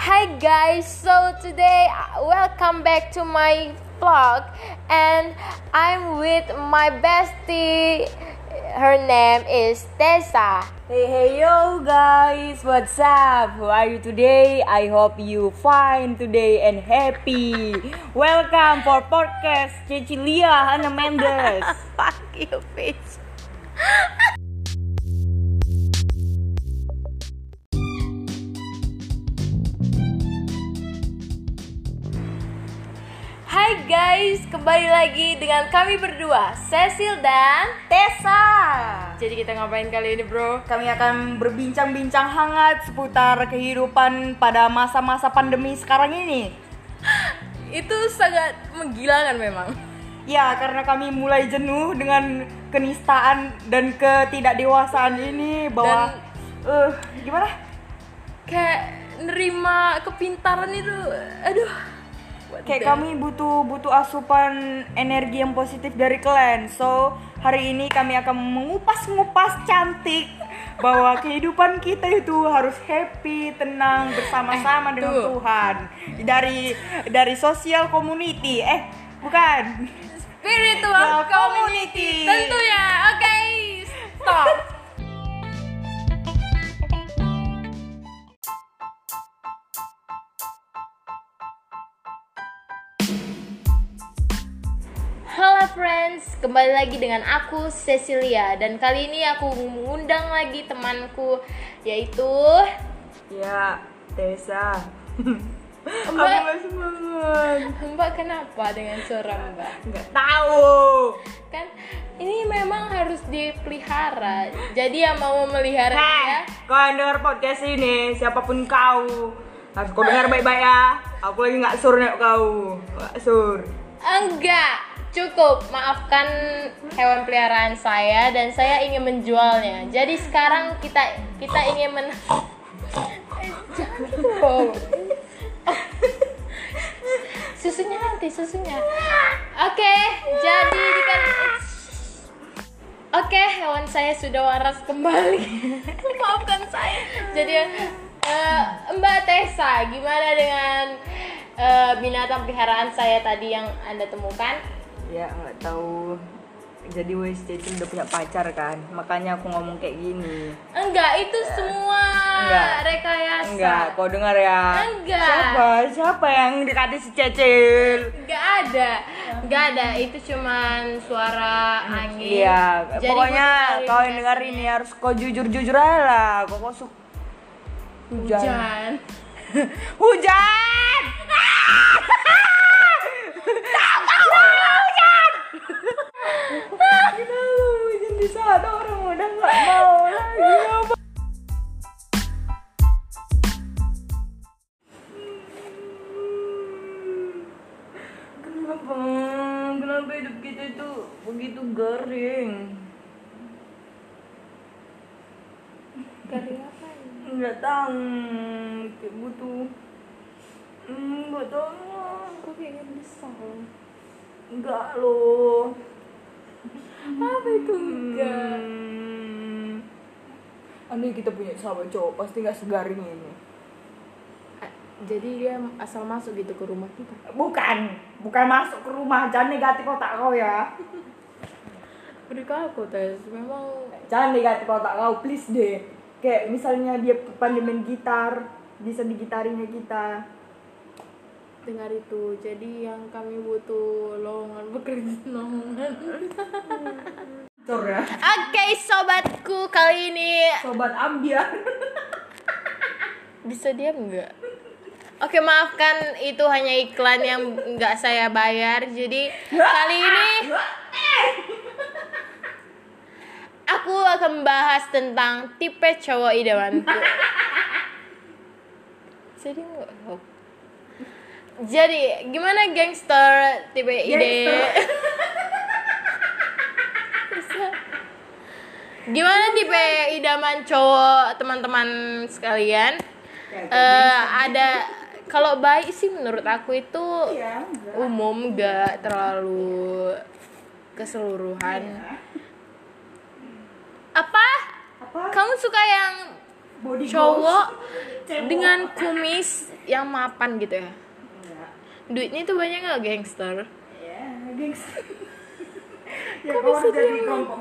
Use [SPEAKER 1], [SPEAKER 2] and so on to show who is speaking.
[SPEAKER 1] Hi guys, so today uh, welcome back to my vlog and I'm with my bestie. Her name is Tessa.
[SPEAKER 2] Hey hey yo guys, what's up? How are you today? I hope you fine today and happy. Welcome for podcast Cecilia Hannah Mendes.
[SPEAKER 1] Fuck you, bitch. guys, kembali lagi dengan kami berdua, Cecil dan
[SPEAKER 2] Tessa.
[SPEAKER 1] Jadi kita ngapain kali ini, Bro?
[SPEAKER 2] Kami akan berbincang-bincang hangat seputar kehidupan pada masa-masa pandemi sekarang ini.
[SPEAKER 1] Itu sangat menggilakan memang.
[SPEAKER 2] Ya, karena kami mulai jenuh dengan kenistaan dan ketidakdewasaan ini bahwa eh gimana?
[SPEAKER 1] Kayak nerima kepintaran itu, aduh.
[SPEAKER 2] Kayak kami butuh butuh asupan energi yang positif dari kalian. So, hari ini kami akan mengupas-ngupas cantik bahwa kehidupan kita itu harus happy, tenang bersama-sama dengan
[SPEAKER 1] tuh.
[SPEAKER 2] Tuhan. Dari dari sosial community. Eh, bukan.
[SPEAKER 1] spiritual community.
[SPEAKER 2] community.
[SPEAKER 1] Tentunya. Oke. Friends, kembali lagi dengan aku Cecilia dan kali ini aku mengundang lagi temanku yaitu
[SPEAKER 2] Ya, Tessa. Aku
[SPEAKER 1] Mbak.
[SPEAKER 2] semangat.
[SPEAKER 1] Mbak kenapa dengan suara Mbak?
[SPEAKER 2] Nggak tahu.
[SPEAKER 1] kan ini memang harus dipelihara jadi yang mau memelihara
[SPEAKER 2] Hei,
[SPEAKER 1] ya
[SPEAKER 2] kau yang dengar podcast ini, siapa pun kau, harus kau dengar baik-baik ya. Aku lagi nggak sur nih kau, nggak sur.
[SPEAKER 1] enggak cukup maafkan hewan peliharaan saya dan saya ingin menjualnya jadi sekarang kita kita ingin men jangan susunya nanti susunya oke jadi kan Oke, hewan saya sudah waras kembali. Maafkan saya. Jadi eh, Mbak Tessa, gimana dengan eh, binatang peliharaan saya tadi yang Anda temukan?
[SPEAKER 2] Ya nggak tahu. Jadi wes Cecil udah punya pacar kan, makanya aku ngomong kayak gini.
[SPEAKER 1] Enggak, itu semua
[SPEAKER 2] Enggak.
[SPEAKER 1] rekayasa.
[SPEAKER 2] Enggak, kau dengar ya?
[SPEAKER 1] Enggak.
[SPEAKER 2] Siapa? Siapa yang dekati si Cecil?
[SPEAKER 1] Enggak ada. Enggak ada, itu cuman suara angin.
[SPEAKER 2] Iya,
[SPEAKER 1] Jadi
[SPEAKER 2] pokoknya kau yang dengar ini harus kau jujur-jujur aja lah. Kau kau su- hujan.
[SPEAKER 1] hujan.
[SPEAKER 2] Hujan! begitu garing?
[SPEAKER 1] Kali apa ini?
[SPEAKER 2] Nggak tahu, kayak butuh Hmm, nggak tahu
[SPEAKER 1] Kok kayak besar?
[SPEAKER 2] Enggak loh
[SPEAKER 1] Apa itu enggak?
[SPEAKER 2] Hmm. Kita punya sahabat cowok pasti nggak segaring ini
[SPEAKER 1] Jadi dia asal masuk gitu ke rumah kita.
[SPEAKER 2] Bukan, bukan masuk ke rumah Jangan negatif otak kau ya
[SPEAKER 1] Berikan aku tes, memang
[SPEAKER 2] Jangan negatif otak kau, please deh Kayak misalnya dia pandai main gitar Bisa digitarinya kita
[SPEAKER 1] dengar itu. Jadi yang kami butuh lowongan bekerja lowongan.
[SPEAKER 2] Ya
[SPEAKER 1] Oke sobatku kali ini
[SPEAKER 2] Sobat ambiar
[SPEAKER 1] bisa diam nggak? Oke maafkan itu hanya iklan yang nggak saya bayar. Jadi kali ini aku akan membahas tentang tipe cowok idamanku. Jadi nggak. Jadi gimana gangster tipe ide? Gimana tipe idaman cowok teman-teman sekalian? Eh, ada kalau baik sih menurut aku itu
[SPEAKER 2] enggak.
[SPEAKER 1] umum gak terlalu keseluruhan. Apa?
[SPEAKER 2] Apa?
[SPEAKER 1] Kamu suka yang
[SPEAKER 2] Body
[SPEAKER 1] cowok dengan kumis yang mapan gitu ya duitnya itu banyak nggak gangster
[SPEAKER 2] Ya, gengs. ya, kau harus jadi kelompok